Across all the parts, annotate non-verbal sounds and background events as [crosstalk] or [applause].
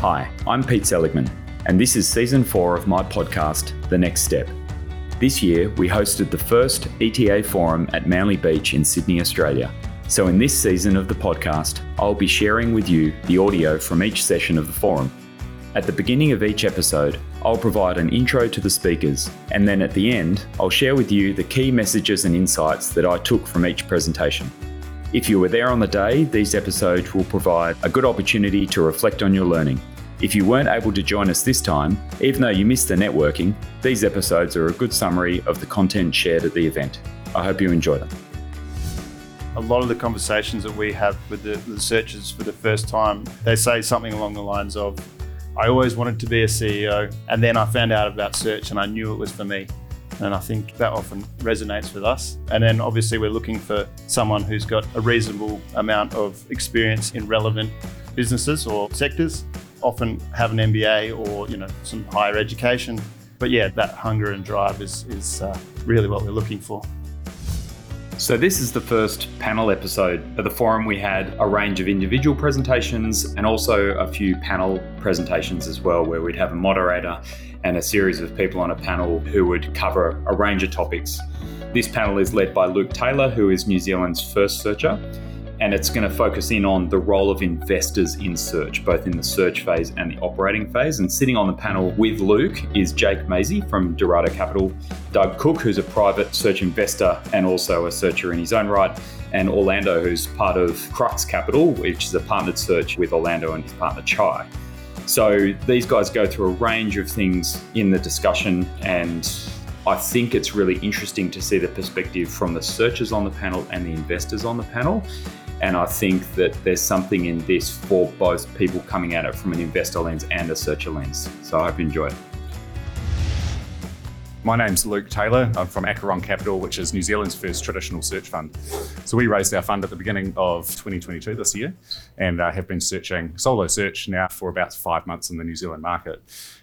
Hi, I'm Pete Seligman, and this is season four of my podcast, The Next Step. This year, we hosted the first ETA forum at Manly Beach in Sydney, Australia. So, in this season of the podcast, I'll be sharing with you the audio from each session of the forum. At the beginning of each episode, I'll provide an intro to the speakers, and then at the end, I'll share with you the key messages and insights that I took from each presentation. If you were there on the day, these episodes will provide a good opportunity to reflect on your learning. If you weren't able to join us this time, even though you missed the networking, these episodes are a good summary of the content shared at the event. I hope you enjoy them. A lot of the conversations that we have with the, the searchers for the first time, they say something along the lines of, I always wanted to be a CEO, and then I found out about search and I knew it was for me. And I think that often resonates with us. And then obviously, we're looking for someone who's got a reasonable amount of experience in relevant businesses or sectors often have an MBA or you know some higher education. But yeah, that hunger and drive is is uh, really what we're looking for. So, this is the first panel episode of the forum. We had a range of individual presentations and also a few panel presentations as well, where we'd have a moderator and a series of people on a panel who would cover a range of topics. This panel is led by Luke Taylor, who is New Zealand's first searcher and it's going to focus in on the role of investors in search, both in the search phase and the operating phase. And sitting on the panel with Luke is Jake Maisie from Dorado Capital, Doug Cook, who's a private search investor and also a searcher in his own right, and Orlando, who's part of Crux Capital, which is a partnered search with Orlando and his partner Chai. So these guys go through a range of things in the discussion and I think it's really interesting to see the perspective from the searchers on the panel and the investors on the panel. And I think that there's something in this for both people coming at it from an investor lens and a searcher lens. So I hope you enjoy it. My name's Luke Taylor. I'm from Acheron Capital, which is New Zealand's first traditional search fund. So we raised our fund at the beginning of 2022 this year and uh, have been searching solo search now for about five months in the New Zealand market.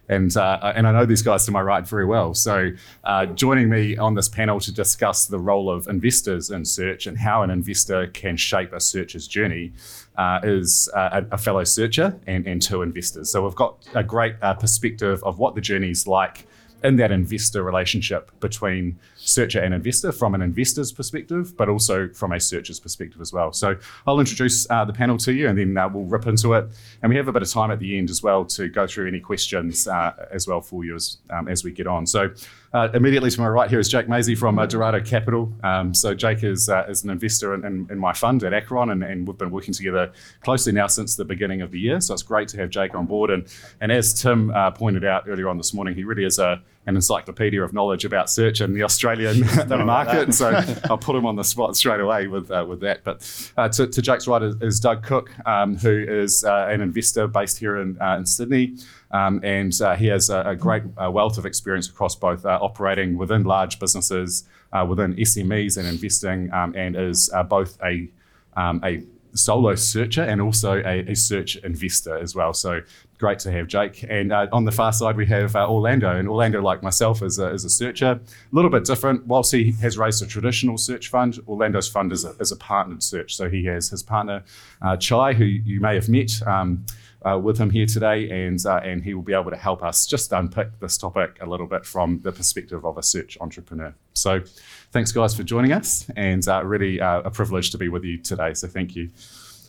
And, uh, and I know these guys to my right very well. So uh, joining me on this panel to discuss the role of investors in search and how an investor can shape a searcher's journey uh, is uh, a, fellow searcher and, and two investors. So we've got a great uh, perspective of what the journey is like in that investor relationship between searcher and investor from an investor's perspective, but also from a searcher's perspective as well. So I'll introduce uh, the panel to you and then uh, we'll rip into it. And we have a bit of time at the end as well to go through any questions uh, as well for you as, um, as we get on. So uh, immediately to my right here is Jake Maisie from uh, Dorado Capital. Um, so Jake is, uh, is an investor in, in, in, my fund at Acheron, and, and, we've been working together closely now since the beginning of the year. So it's great to have Jake on board. And, and as Tim pointed out earlier on this morning, he really is a, an encyclopedia of knowledge about search in the Australian [laughs] market. so [laughs] I'll put him on the spot straight away with, uh, with that. But uh, to, to, Jake's right is, is Doug Cook, um, who is an investor based here in, in Sydney. Um, and uh, he has a, a great uh, wealth of experience across both uh, operating within large businesses, uh, within SMEs and investing, um, and is uh, both a, um, a solo searcher and also a, a, search investor as well. So great to have Jake. And uh, on the far side, we have uh, Orlando. And Orlando, like myself, is a, is a searcher. A little bit different. Whilst he has raised a traditional search fund, Orlando's fund is a, is a partnered search. So he has his partner, uh, Chai, who you may have met. Um, uh, with him here today, and uh, and he will be able to help us just unpick this topic a little bit from the perspective of a search entrepreneur. So, thanks guys for joining us, and uh, really a privilege to be with you today. So, thank you.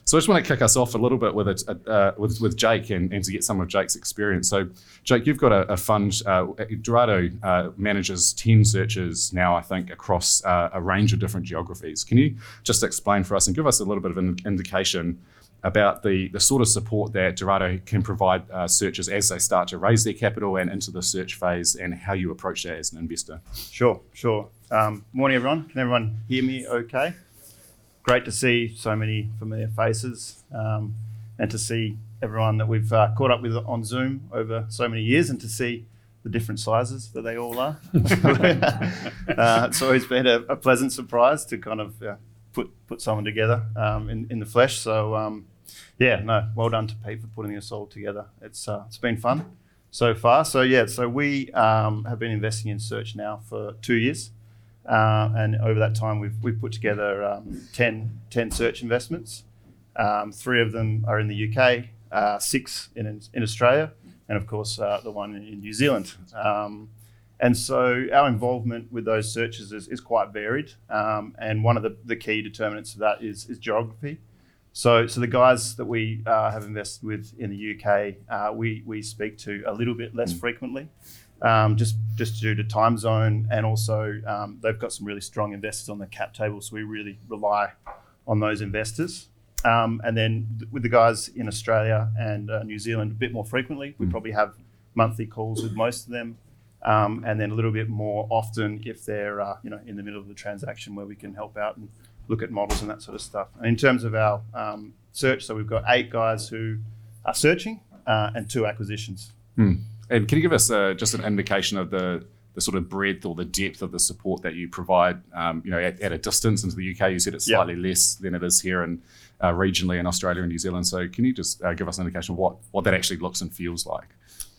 So I just want to kick us off a little bit with it, uh, with, with Jake and, and to get some of Jake's experience. So, Jake, you've got a, a fund. Uh, Dorado uh, manages ten searches now, I think, across uh, a range of different geographies. Can you just explain for us and give us a little bit of an indication about the, the sort of support that Dorado can provide uh, searchers as they start to raise their capital and into the search phase and how you approach that as an investor. Sure, sure. Um, morning, everyone. Can everyone hear me okay? Great to see so many familiar faces um, and to see everyone that we've uh, caught up with on Zoom over so many years and to see the different sizes that they all are. [laughs] [laughs] uh, it's always been a, a, pleasant surprise to kind of uh, put put someone together um, in, in the flesh. So um, yeah, no, well done to Pete for putting this all together. It's uh, it's been fun so far. So yeah, so we um, have been investing in search now for two years, uh, and over that time we've we've put together um, 10, 10 search investments. Um, three of them are in the UK, uh, six in, in Australia, and of course uh, the one in New Zealand. Um, and so our involvement with those searches is, is quite varied. Um, and one of the, the key determinants of that is, is geography. So, so the guys that we uh, have invested with in the UK, uh, we, we speak to a little bit less frequently, um, just just due to time zone, and also um, they've got some really strong investors on the cap table, so we really rely on those investors. Um, and then th- with the guys in Australia and uh, New Zealand, a bit more frequently, we probably have monthly calls with most of them. Um, and then a little bit more often if they're uh, you know in the middle of the transaction where we can help out and look at models and that sort of stuff. And in terms of our um, search, so we've got eight guys who are searching uh, and two acquisitions. And can you give us uh, just an indication of the the sort of breadth or the depth of the support that you provide? Um, you know, at, at a distance into the UK, you said it's slightly less than it is here and uh, regionally in Australia and New Zealand. So can you just uh, give us an indication of what what that actually looks and feels like?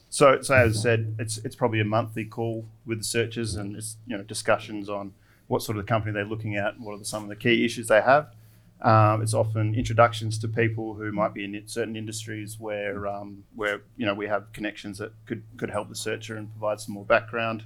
So, so as I said, it's it's probably a monthly call with the searchers, and it's you know discussions on what sort of company they're looking at, what are the, some of the key issues they have. Um, it's often introductions to people who might be in certain industries where um, where you know we have connections that could could help the searcher and provide some more background.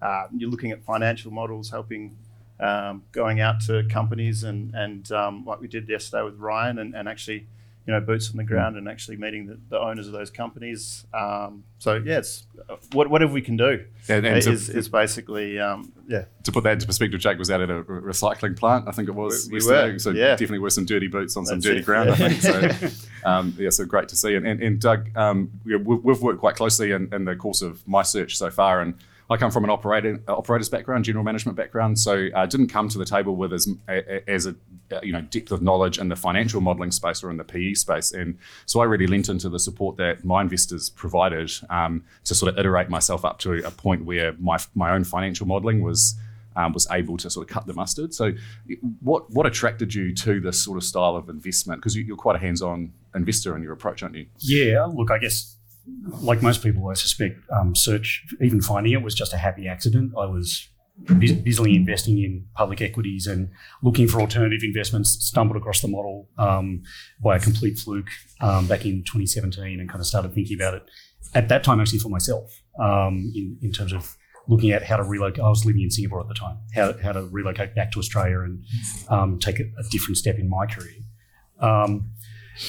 Uh, you're looking at financial models, helping um, going out to companies and and um, like we did yesterday with Ryan, and, and actually you know boots on the ground and actually meeting the, the owners of those companies. Um, so yeah, uh, what, whatever we can do And, and to, is, is basically um, yeah. to put that into perspective, Jake was out at a recycling plant, I think it was. We- were, So yeah. definitely were some dirty boots on some That's dirty it, ground, I think. So [laughs] um, yeah, so great to see. And, and, and Doug, um, we- we've, we've worked quite closely in, in the course of my search so far, and I come from an operator, operator's background, general management background, so I uh, didn't come to the table with as as a uh, you know depth of knowledge in the financial modelling space or in the PE space, and so I really lent into the support that my investors provided um, to sort of iterate myself up to a point where my my own financial modelling was um, was able to sort of cut the mustard. So, what what attracted you to this sort of style of investment? Because you, you're quite a hands-on investor in your approach, aren't you? Yeah, look, I guess like most people, I suspect um, search, even finding it, was just a happy accident. I was busily investing in public equities and looking for alternative investments. Stumbled across the model um, by a complete fluke um, back in 2017, and kind of started thinking about it at that time, actually for myself, um, in in terms of looking at how to relocate. I was living in Singapore at the time. How how to relocate back to Australia and um, take a, a different step in my career. Um,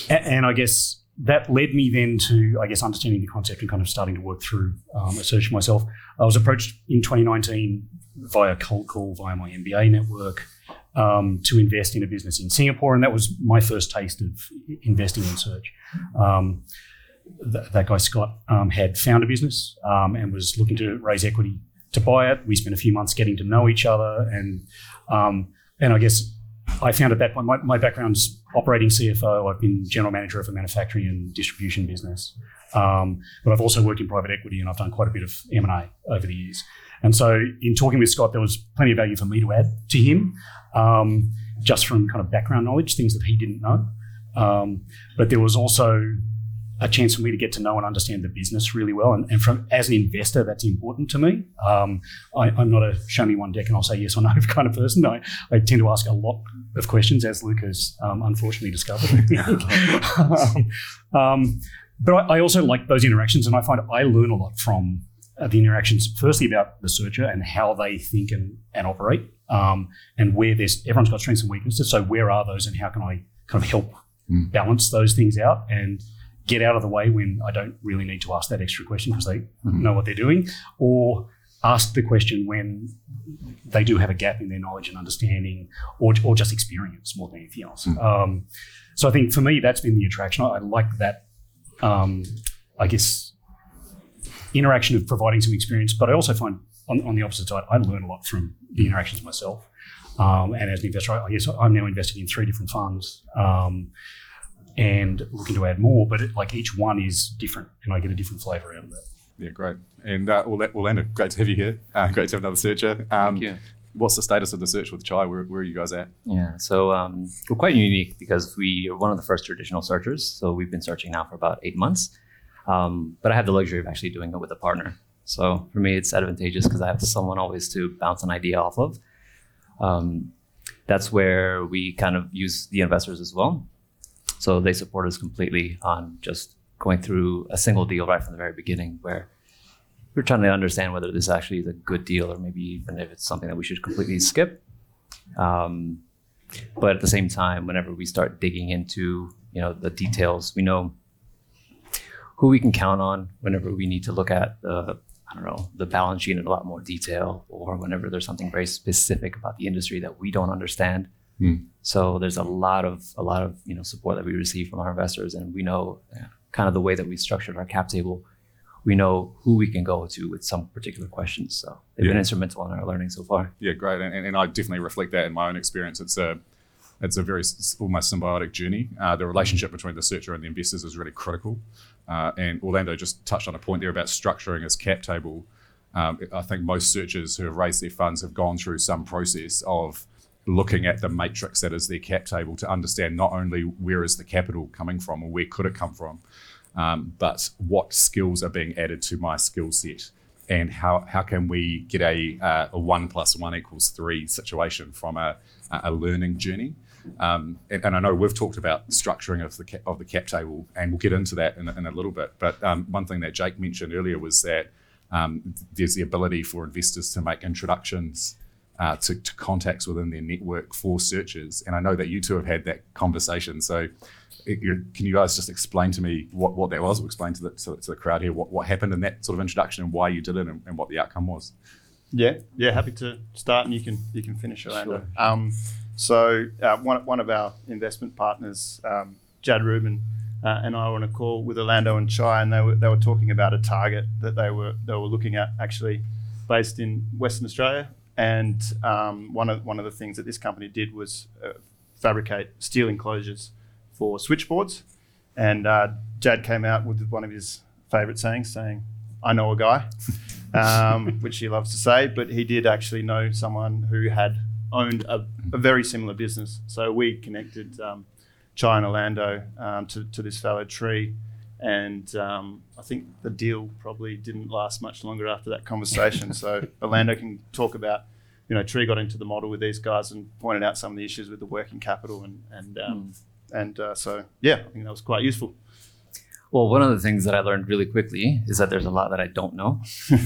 a- and I guess that led me then to, I guess, understanding the concept and kind of starting to work through um, a search myself. I was approached in 2019 via cold call via my MBA network um, to invest in a business in Singapore, and that was my first taste of investing in search. Um, th- that guy Scott um, had found a business um, and was looking to raise equity to buy it. We spent a few months getting to know each other, and um, and I guess I found at that point my, my background's operating CFO. I've been general manager of a manufacturing and distribution business, um, but I've also worked in private equity and I've done quite a bit of M and A over the years. And so, in talking with Scott, there was plenty of value for me to add to him, um, just from kind of background knowledge, things that he didn't know. Um, but there was also a chance for me to get to know and understand the business really well. And, and from as an investor, that's important to me. Um, I, I'm not a show me one deck and I'll say yes or no [laughs] kind of person. I, I tend to ask a lot of questions, as Luke has um, unfortunately discovered. um, [laughs] [laughs] um, but I, I also like those interactions, and I find I learn a lot from uh, the interactions. Firstly, about the searcher and how they think and, and operate, um, and where there's everyone's got strengths and weaknesses. So where are those, and how can I kind of help Mm. balance those things out and get out of the way when I don't really need to ask that extra question because they know what they're doing, or ask the question when they do have a gap in their knowledge and understanding, or, or just experience more than anything else. Um, so I think for me, that's been the attraction. I, I like that, um, I guess, interaction of providing some experience, but I also find on, on the opposite side, I learn a lot from the interactions myself. Um, and as an investor, I guess I'm now invested in three different funds. Um, and looking to add more, but it, like each one is different, and I get a different flavour out of that. Yeah, great. And uh, Orla- Orlando, great to have you here. Uh, great to have another searcher. Um, Thank you. What's the status of the search with Chai? Where, where are you guys at? Yeah, so um, we're quite unique because we are one of the first traditional searchers. So we've been searching now for about eight months. Um, but I have the luxury of actually doing it with a partner. So for me, it's advantageous because I have someone always to bounce an idea off of. Um, that's where we kind of use the investors as well. So they support us completely on just going through a single deal right from the very beginning, where we're trying to understand whether this actually is a good deal or maybe even if it's something that we should completely skip. Um, but at the same time, whenever we start digging into you know the details, we know who we can count on whenever we need to look at the I don't know the balance sheet in a lot more detail, or whenever there's something very specific about the industry that we don't understand. Hmm. So there's a lot of a lot of you know support that we receive from our investors, and we know kind of the way that we structured our cap table. We know who we can go to with some particular questions. So they've been instrumental in our learning so far. Yeah, great, and, and I definitely reflect that in my own experience. It's a it's a very almost symbiotic journey. Uh, the relationship between the searcher and the investors is really critical. Uh, and Orlando just touched on a point there about structuring his cap table. Um, I think most searchers who have raised their funds have gone through some process of looking at the matrix that is their cap table to understand not only where is the capital coming from or where could it come from, um, but what skills are being added to my skill set and how, how can we get a, uh, a one plus one equals three situation from a, a learning journey. Um, and, and I know we've talked about structuring of the cap, of the cap table, and we'll get into that in, a- in a little bit. But um, one thing that Jake mentioned earlier was that um, there's the ability for investors to make introductions uh, to, to contacts within their network for searches. And I know that you two have had that conversation. So, it- can you guys just explain to me what, what that was? Or explain to the, to, to the crowd here what, what happened in that sort of introduction and why you did it and, and what the outcome was. Yeah, yeah, happy to start, and you can you can finish, Orlando. Um, so uh, one one of our investment partners, um, Jad Rubin, uh, and I were on a call with Orlando and Chai, and they were they were talking about a target that they were they were looking at actually, based in Western Australia. And um, one of one of the things that this company did was uh, fabricate steel enclosures for switchboards. And uh, Jad came out with one of his favourite sayings, saying, "I know a guy." [laughs] um, which he loves to say, but he did actually know someone who had owned a, a very similar business. So we connected um, Chai and Orlando um, to, to this fellow Tree. And um, I think the deal probably didn't last much longer after that conversation. so [laughs] Orlando can talk about, you know, Tree got into the model with these guys and pointed out some of the issues with the working capital. And, and, um, and uh, so, yeah, I think that was quite useful. Well, one of the things that I learned really quickly is that there's a lot that I don't know.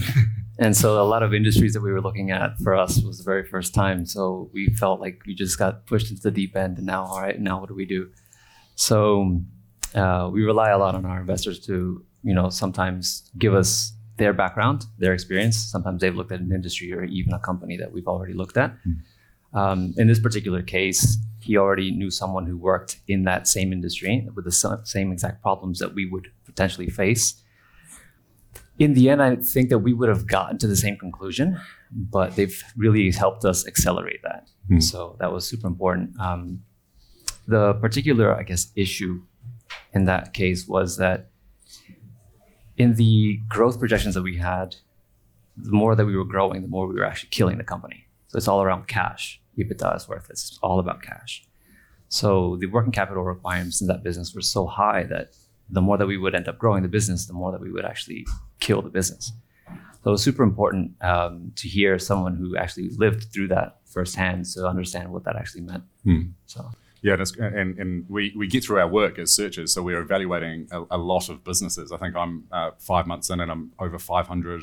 [laughs] and so a lot of industries that we were looking at for us was the very first time. So we felt like we just got pushed into the deep end. And now, all right, now what do we do? So uh, we rely a lot on our investors to, you know, sometimes give us their background, their experience. Sometimes they've looked at an industry or even a company that we've already looked at. Um, in this particular case, he already knew someone who worked in that same industry with the same exact problems that we would potentially face. In the end, I think that we would have gotten to the same conclusion, but they've really helped us accelerate that. Hmm. So that was super important. Um, the particular, I guess, issue in that case was that in the growth projections that we had, the more that we were growing, the more we were actually killing the company. So it's all around cash. EBITDA is worth. It's all about cash. So the working capital requirements in that business were so high that the more that we would end up growing the business, the more that we would actually kill the business. So it was super important um, to hear someone who actually lived through that firsthand to understand what that actually meant. Hmm. So Yeah, and, and, and we, we get through our work as searchers, so we're evaluating a, a lot of businesses. I think I'm uh, five months in and I'm over 500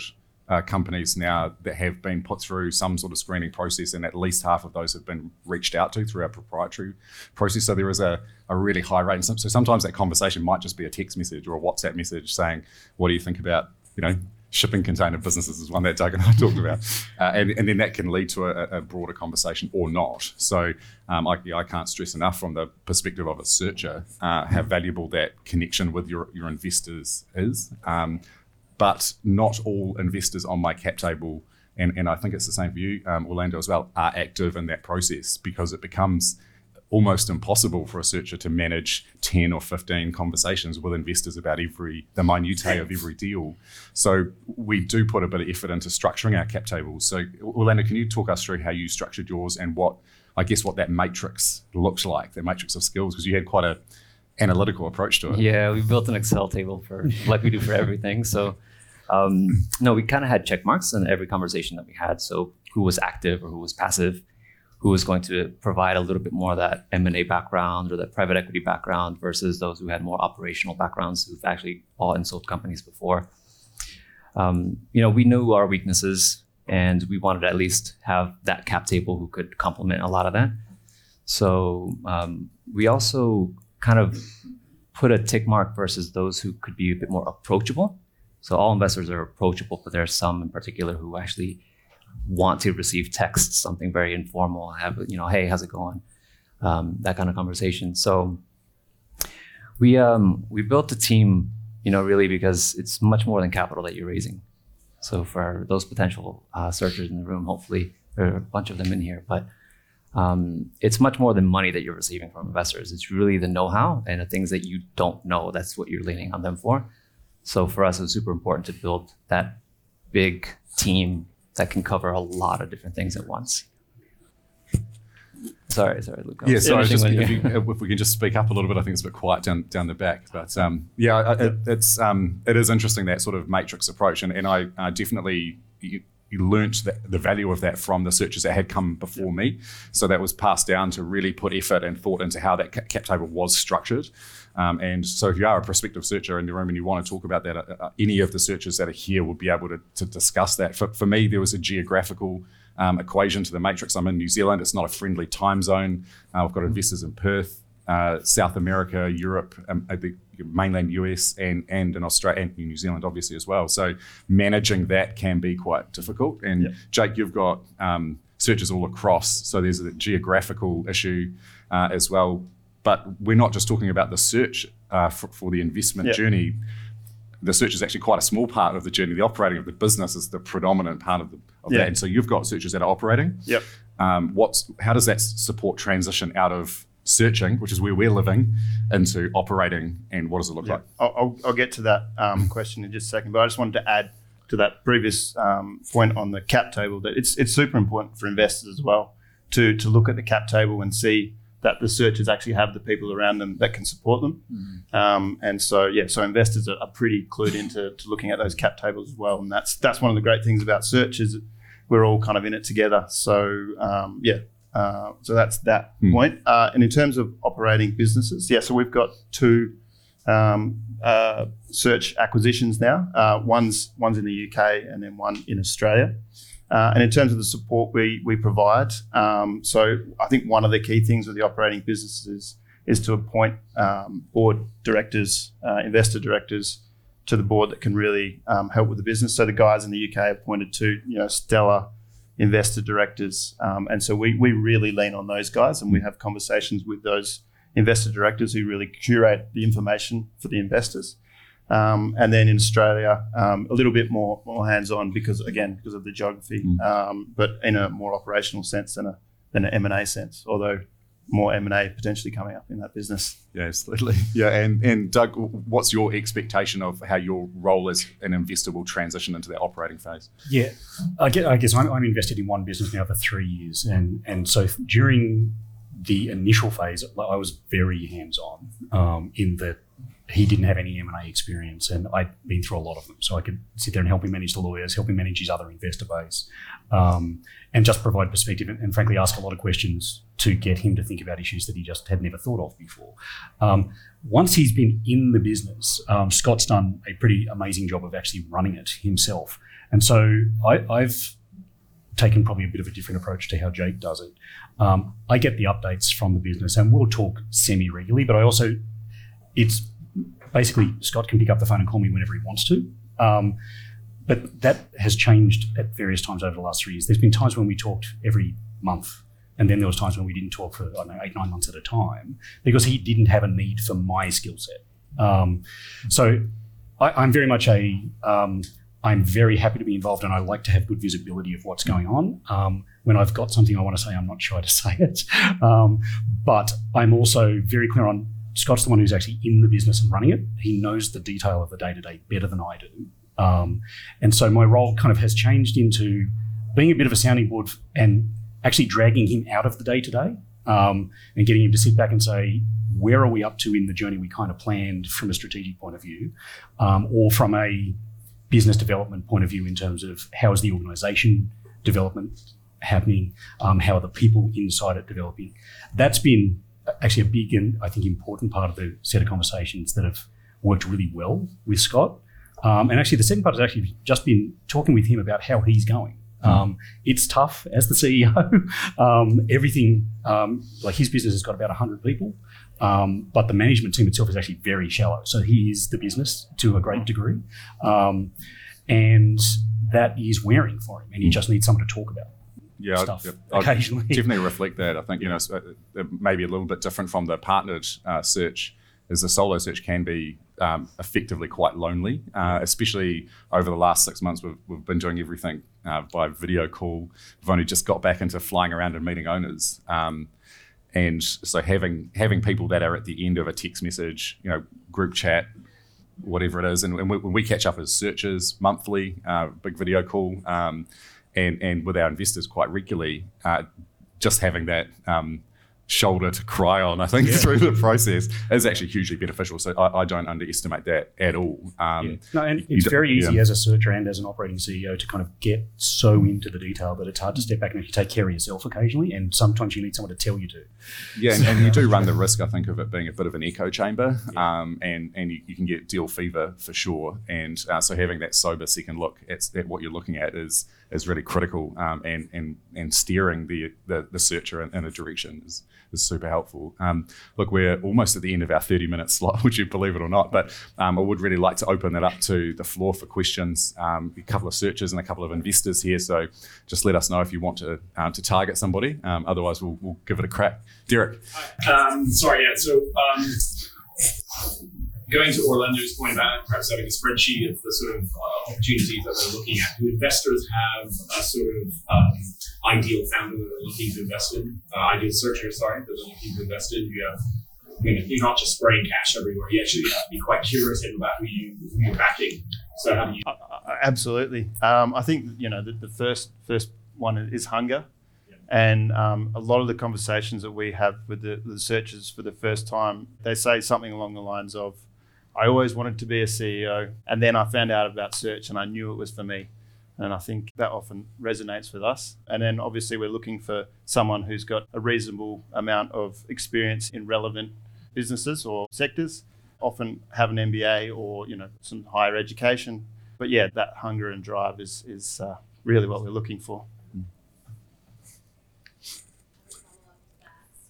uh, companies now that have been put through some sort of screening process, and at least half of those have been reached out to through our proprietary process. So there is a, a really high rate. So sometimes that conversation might just be a text message or a WhatsApp message saying, What do you think about, you know, shipping container businesses is one that Doug and I [laughs] talked about, [laughs] uh, and, and then that can lead to a, a broader conversation or not. So um, I, I can't stress enough from the perspective of a searcher uh, how valuable that connection with your, your investors is. Um, but not all investors on my cap table, and, and I think it's the same for you, um, Orlando, as well, are active in that process because it becomes almost impossible for a searcher to manage 10 or 15 conversations with investors about every the minutiae of every deal. So we do put a bit of effort into structuring our cap tables. So orlando can you talk us through how you structured yours and what i guess what that matrix looks like that matrix of skills? Because you had quite a analytical approach to it. Yeah, we built an Excel table for like we do for everything. So um, no, we kind of had check marks in every conversation that we had. So who was active or who was passive, who is going to provide a little bit more of that M&A background or that private equity background versus those who had more operational backgrounds who've actually bought and sold companies before. Um, you know, we knew our weaknesses and we wanted to at least have that cap table who could complement a lot of that. So um, we also kind of put a tick mark versus those who could be a bit more approachable. So all investors are approachable, but there are some in particular who actually want to receive texts, something very informal, have you know, hey, how's it going? Um, that kind of conversation. So we um, we built the team, you know, really because it's much more than capital that you're raising. So for those potential uh, searchers in the room, hopefully there are a bunch of them in here, but um, it's much more than money that you're receiving from investors. It's really the know-how and the things that you don't know. That's what you're leaning on them for. So for us, it was super important to build that big team that can cover a lot of different things at once. Sorry, sorry, Luke. Yeah, sorry. Just, if, you- you, if we can just speak up a little bit, I think it's a bit quiet down down the back. But um, yeah, I- it, it's um, it is interesting that sort of matrix approach, and, and I uh, definitely you, you learnt that, the value of that from the searchers that had come before me. So that was passed down to really put effort and thought into how that cap table was structured. Um, and so, if you are a prospective searcher in the room and you want to talk about that, uh, uh, any of the searchers that are here would be able to, to discuss that. For, for me, there was a geographical um, equation to the matrix. I'm in New Zealand. It's not a friendly time zone. Uh, I've got investors in Perth, uh, South America, Europe, um, uh, the mainland US, and and in Australia and New Zealand, obviously as well. So managing that can be quite difficult. And Yep. Jake, you've got um, searches all across, so there's a geographical issue uh, as well. But we're not just talking about the search uh, for, for the investment Yep. journey. The search is actually quite a small part of the journey. The operating of the business is the predominant part of, the, of Yeah. that. And so you've got searches that are operating Yep. um, what's how does that support transition out of searching, which is where we're living, into operating, and what does it look like? I'll, I'll, get to that um, question in just a second, but I just wanted to add to that previous um, point on the cap table that it's it's super important for investors as well to to look at the cap table and see that the searchers actually have the people around them that can support them. Um, and so yeah, so investors are, are pretty clued into to looking at those cap tables as well, and that's that's one of the great things about search is we're all kind of in it together. So um, yeah. Uh, so that's that Hmm. point. Uh, and in terms of operating businesses, yeah, so we've got two um, uh, search acquisitions now. Uh, one's one's in the UK and then one in Australia. Uh, and in terms of the support we we provide, um, so I think one of the key things with the operating businesses is, is to appoint um, board directors, uh, investor directors to the board that can really um, help with the business. So the guys in the UK appointed to you know stellar investor directors, um, and so we we really lean on those guys, and we have conversations with those investor directors who really curate the information for the investors. Um, and then in Australia, um, a little bit more, more hands-on because again because of the geography, Mm. um, but in a more operational sense than a than an M and A sense. Although more M and A potentially coming up in that business. Yeah, absolutely. [laughs] Yeah, and and Doug, what's your expectation of how your role as an investor will transition into that operating phase? Yeah, I guess, I guess I'm, I'm invested in one business now for three years, and and so during the initial phase, I was very hands on um, in that he didn't have any M and A experience, and I'd been through a lot of them, so I could sit there and help him manage the lawyers, help him manage his other investor base, um, and just provide perspective, and, and frankly ask a lot of questions to get him to think about issues that he just had never thought of before. Um, once he's been in the business, um, Scott's done a pretty amazing job of actually running it himself. And so I, I've taken probably a bit of a different approach to how Jake does it. Um, I get the updates from the business and we'll talk semi regularly, but I also, it's basically Scott can pick up the phone and call me whenever he wants to. Um, but that has changed at various times over the last three years. There's been times when we talked every month, and then there was times when we didn't talk for I don't know eight nine months at a time because he didn't have a need for my skill set. Um, so I, I'm very much a um, I'm very happy to be involved, and I like to have good visibility of what's going on. Um, when I've got something I want to say, I'm not shy to [laughs] say it. Um, but I'm also very clear on Scott's the one who's actually in the business and running it. He knows the detail of the day to day better than I do. Um, and so my role kind of has changed into being a bit of a sounding board and actually dragging him out of the day to day and getting him to sit back and say, where are we up to in the journey we kind of planned from a strategic point of view um, or from a business development point of view in terms of how is the organization development happening, um, how are the people inside it developing. That's been actually a big and I think important part of the set of conversations that have worked really well with Scott. Um, and actually, the second part has actually just been talking with him about how he's going. Um, it's tough as the CEO. [laughs] um, everything, um, like his business has got about 100 people, um, but the management team itself is actually very shallow. So he is the business to a great degree. Um, and that is wearing for him, and he just needs someone to talk about Yeah, I'd- stuff yep, I'd [laughs] definitely reflect that. I think you know uh, it may be a little bit different from the partnered uh, search, as the solo search can be um, effectively quite lonely, uh, especially over the last six months. We've, we've been doing everything uh, by video call. We've only just got back into flying around and meeting owners. Um, and so having having people that are at the end of a text message, you know, group chat, whatever it is, and, and we, when we catch up as searchers monthly, uh, big video call, um, and and with our investors quite regularly, uh, just having that um, shoulder to cry on, I think, through the process is actually hugely beneficial. So I, I don't underestimate that at all. Um, No, and it's very easy yeah. as a searcher and as an operating CEO to kind of get so into the detail that it's hard to step back and actually take care of yourself occasionally. And sometimes you need someone to tell you to. Yeah, and, and you do [laughs] run the risk, I think, of it being a bit of an echo chamber, um, and and you, you can get deal fever for sure. And uh, so having that sober second look at, at what you're looking at is is really critical, um, and and and steering the the, the searcher in, in a direction is is super helpful. Um, look, we're almost at the end of our 30 minute slot, [laughs] would you believe it or not? But um, I would really like to open that up to the floor for questions. Um, a couple of searchers and a couple of investors here, so just let us know if you want to um, to target somebody. Um, otherwise, we'll, we'll give it a crack. Derek. Sorry, yeah. So going to Orlando's point about perhaps having a spreadsheet of the sort of uh, opportunities that they're looking at. Do investors have a sort of um, ideal founder that they're looking to invest in? Uh, ideal searcher, sorry, that they're looking to invest in? You have, I mean, you're not just spraying cash everywhere. You actually have to be quite curious about who, you, who you're backing. So how do you? Uh, uh, absolutely. Um, I think you know the, the first first one is hunger, and um, a lot of the conversations that we have with the, the searchers for the first time, they say something along the lines of, "I always wanted to be a CEO, and then I found out about search, and I knew it was for me." And I think that often resonates with us. And then obviously we're looking for someone who's got a reasonable amount of experience in relevant businesses or sectors often have an MBA or you know some higher education. But yeah, that hunger and drive is is uh, really what we're looking for.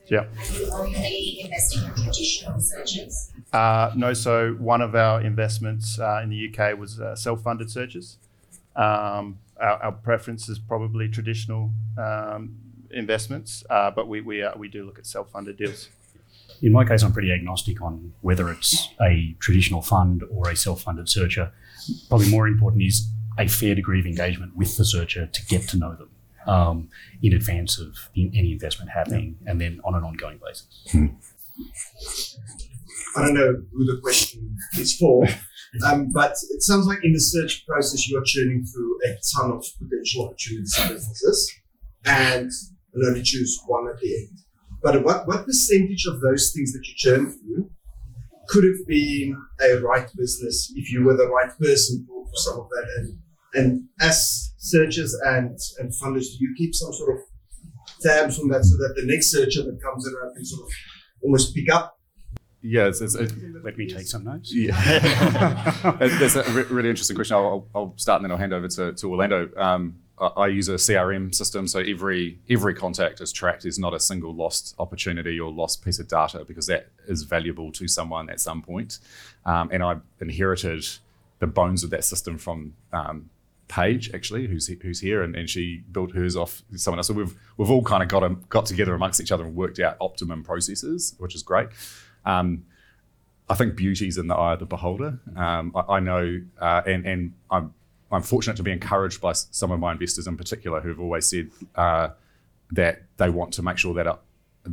Yeah. Are you only investing in traditional searches? Uh, no, so one of our investments uh, in the UK was uh, self-funded searches. Um, our, our preference is probably traditional um, investments, uh, but we we, uh, we do look at self-funded deals. In my case, I'm pretty agnostic on whether it's a traditional fund or a self funded searcher. Probably more important is a fair degree of engagement with the searcher to get to know them um, in advance of in- any investment happening and then on an ongoing basis. I don't know who the question is for, um, but it sounds like in the search process you are churning through a ton of potential opportunities and businesses, and will only choose one at the end. But what what percentage of those things that you churn through could have been a right business if you were the right person for, for some of that? And and as searchers and and funders, do you keep some sort of tabs on that so that the next searcher that comes around can sort of almost pick up Yes, it's, it's, Let me take some notes. yeah. [laughs] That's a re- really interesting question. I'll, I'll I'll start and then I'll hand over to, to Orlando. Um, I, I use a CRM system, so every every contact is tracked. There's not a single lost opportunity or lost piece of data because that is valuable to someone at some point. Um, and I inherited the bones of that system from um, Paige, actually, who's who's here, and, and she built hers off someone else. So we've we've all kind of got a, got together amongst each other and worked out optimum processes, which is great. Um, I think beauty's in the eye of the beholder. Um, I, I know, uh, and and I'm I'm fortunate to be encouraged by some of my investors in particular who've always said uh, that they want to make sure that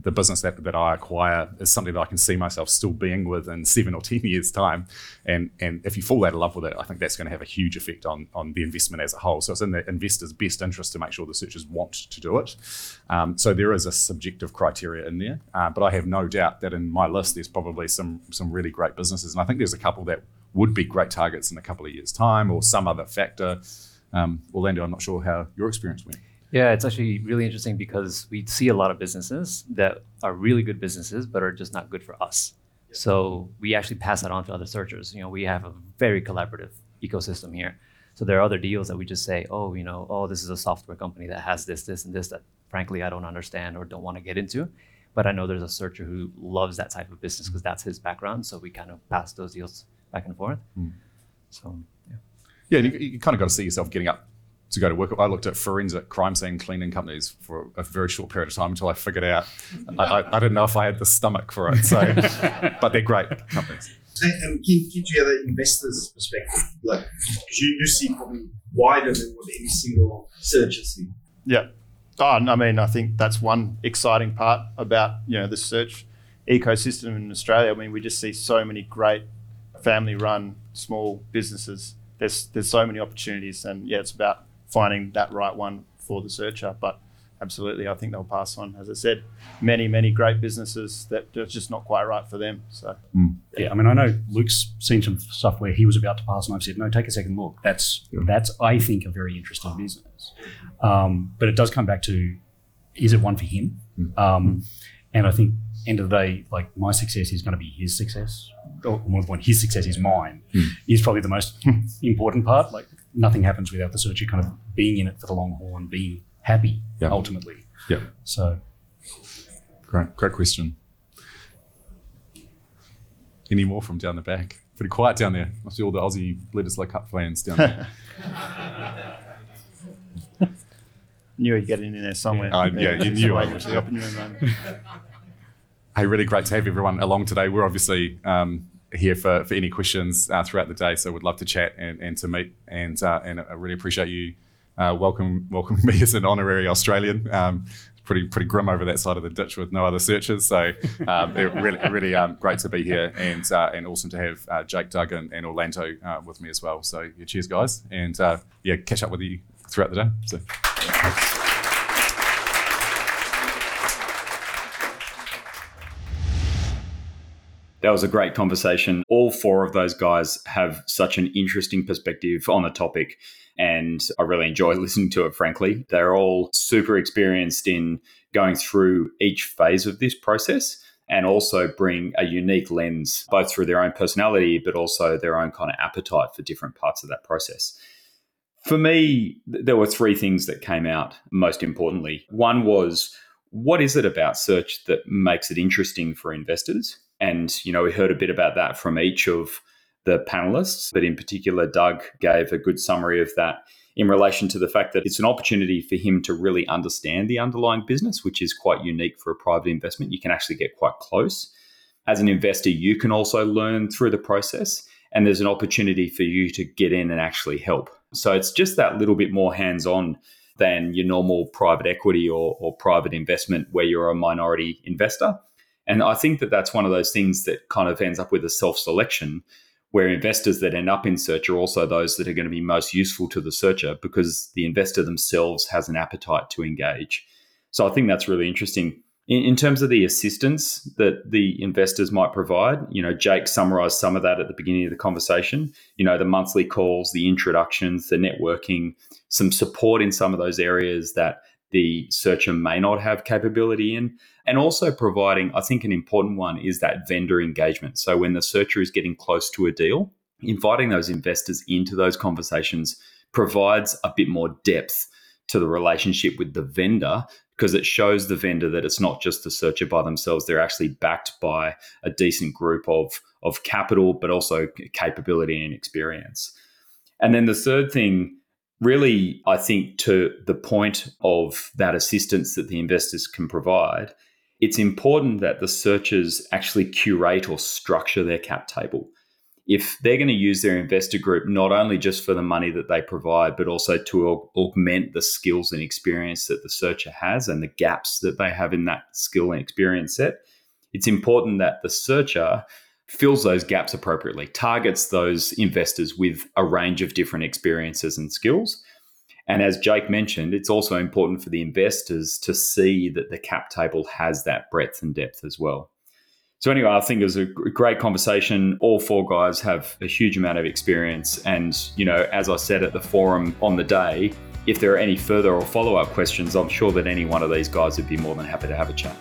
the business that, that I acquire is something that I can see myself still being with in seven or ten years time. And and if you fall out of love with it, I think that's going to have a huge effect on on the investment as a whole. So it's in the investor's best interest to make sure the searchers want to do it. Um, so there is a subjective criteria in there, uh, but I have no doubt that in my list there's probably some some really great businesses, and I think there's a couple that would be great targets in a couple of years' time, or some other factor. Um, Orlando, I'm not sure how your experience went. Yeah, it's actually really interesting because we see a lot of businesses that are really good businesses, but are just not good for us. So we actually pass that on to other searchers. You know, we have a very collaborative ecosystem here. So there are other deals that we just say, oh, you know, oh, this is a software company that has this, this, and this that frankly I don't understand or don't want to get into. But I know there's a searcher who loves that type of business because that's his background. So we kind of pass those deals back and forth. Hmm. So yeah. Yeah, you, you kind of got to see yourself getting up to go to work. I looked at forensic crime scene cleaning companies for a very short period of time until I figured out I, I, I didn't know if I had the stomach for it. So, [laughs] but they're great companies. And, and keen, keen to hear the investor's perspective. Like, because you, you see probably wider than what any single searcher sees. Yeah. Oh, and I mean, I think that's one exciting part about you know the search ecosystem in Australia. I mean, we just see so many great family-run small businesses. There's there's so many opportunities, and yeah, it's about finding that right one for the searcher. But absolutely, I think they'll pass on. As I said, many many great businesses that are just not quite right for them. So Yeah, I mean, I know Luke's seen some stuff where he was about to pass, and I've said, no, take a second look. That's that's I think a very interesting business, um, but it does come back to is it one for him? Um, and I think end of the day, like my success is going to be his success, or more than his success is mine. Is probably the most [laughs] important part. Like nothing happens without the searcher kind of being in it for the long haul and being happy Yeah. ultimately. Yeah, So great, great question. Any more from down the back? Pretty quiet down there. Must be all the Aussie Bledisloe Cup fans down there. [laughs] knew he'd get in there somewhere. Uh, yeah, you knew I waiting would, for the yeah. open room moment. Hey, really great to have everyone along today. We're obviously um, here for, for any questions uh, throughout the day, so we'd love to chat and, and to meet. And uh, and I really appreciate you uh, welcome welcoming [laughs] me as an honorary Australian. Um, pretty pretty grim over that side of the ditch with no other searchers. So um, really really um, great to be here and uh, and awesome to have uh, Jake, Doug, and, and Orlando uh, with me as well. So yeah, cheers guys, and uh, yeah, catch up with you throughout the day. So. That was a great conversation. All four of those guys have such an interesting perspective on the topic. And I really enjoy [laughs] listening to it, frankly. They're all super experienced in going through each phase of this process and also bring a unique lens, both through their own personality, but also their own kind of appetite for different parts of that process. For me, there were three things that came out most importantly. One was what is it about search that makes it interesting for investors? And, you know, we heard a bit about that from each of the panelists, but in particular, Doug gave a good summary of that in relation to the fact that it's an opportunity for him to really understand the underlying business, which is quite unique for a private investment. You can actually get quite close. As an investor, you can also learn through the process, and there's an opportunity for you to get in and actually help. So it's just that little bit more hands on than your normal private equity or, or private investment where you're a minority investor. And I think that that's one of those things that kind of ends up with a self selection where investors that end up in search are also those that are going to be most useful to the searcher because the investor themselves has an appetite to engage. So I think that's really interesting. In, in terms of the assistance that the investors might provide, you know, Jake summarized some of that at the beginning of the conversation. You know, the monthly calls, the introductions, the networking, some support in some of those areas that the searcher may not have capability in. And also providing, I think an important one is that vendor engagement. So when the searcher is getting close to a deal, inviting those investors into those conversations provides a bit more depth to the relationship with the vendor because it shows the vendor that it's not just the searcher by themselves they're actually backed by a decent group of of capital but also capability and experience and then the third thing really i think to the point of that assistance that the investors can provide it's important that the searchers actually curate or structure their cap table. If they're going to use their investor group not only just for the money that they provide, but also to aug- augment the skills and experience that the searcher has and the gaps that they have in that skill and experience set, it's important that the searcher fills those gaps appropriately, targets those investors with a range of different experiences and skills. And as Jake mentioned, it's also important for the investors to see that the cap table has that breadth and depth as well. So anyway, I think it was a great conversation. All four guys have a huge amount of experience, and you know, as I said at the forum on the day, if there are any further or follow up questions, I'm sure that any one of these guys would be more than happy to have a chat.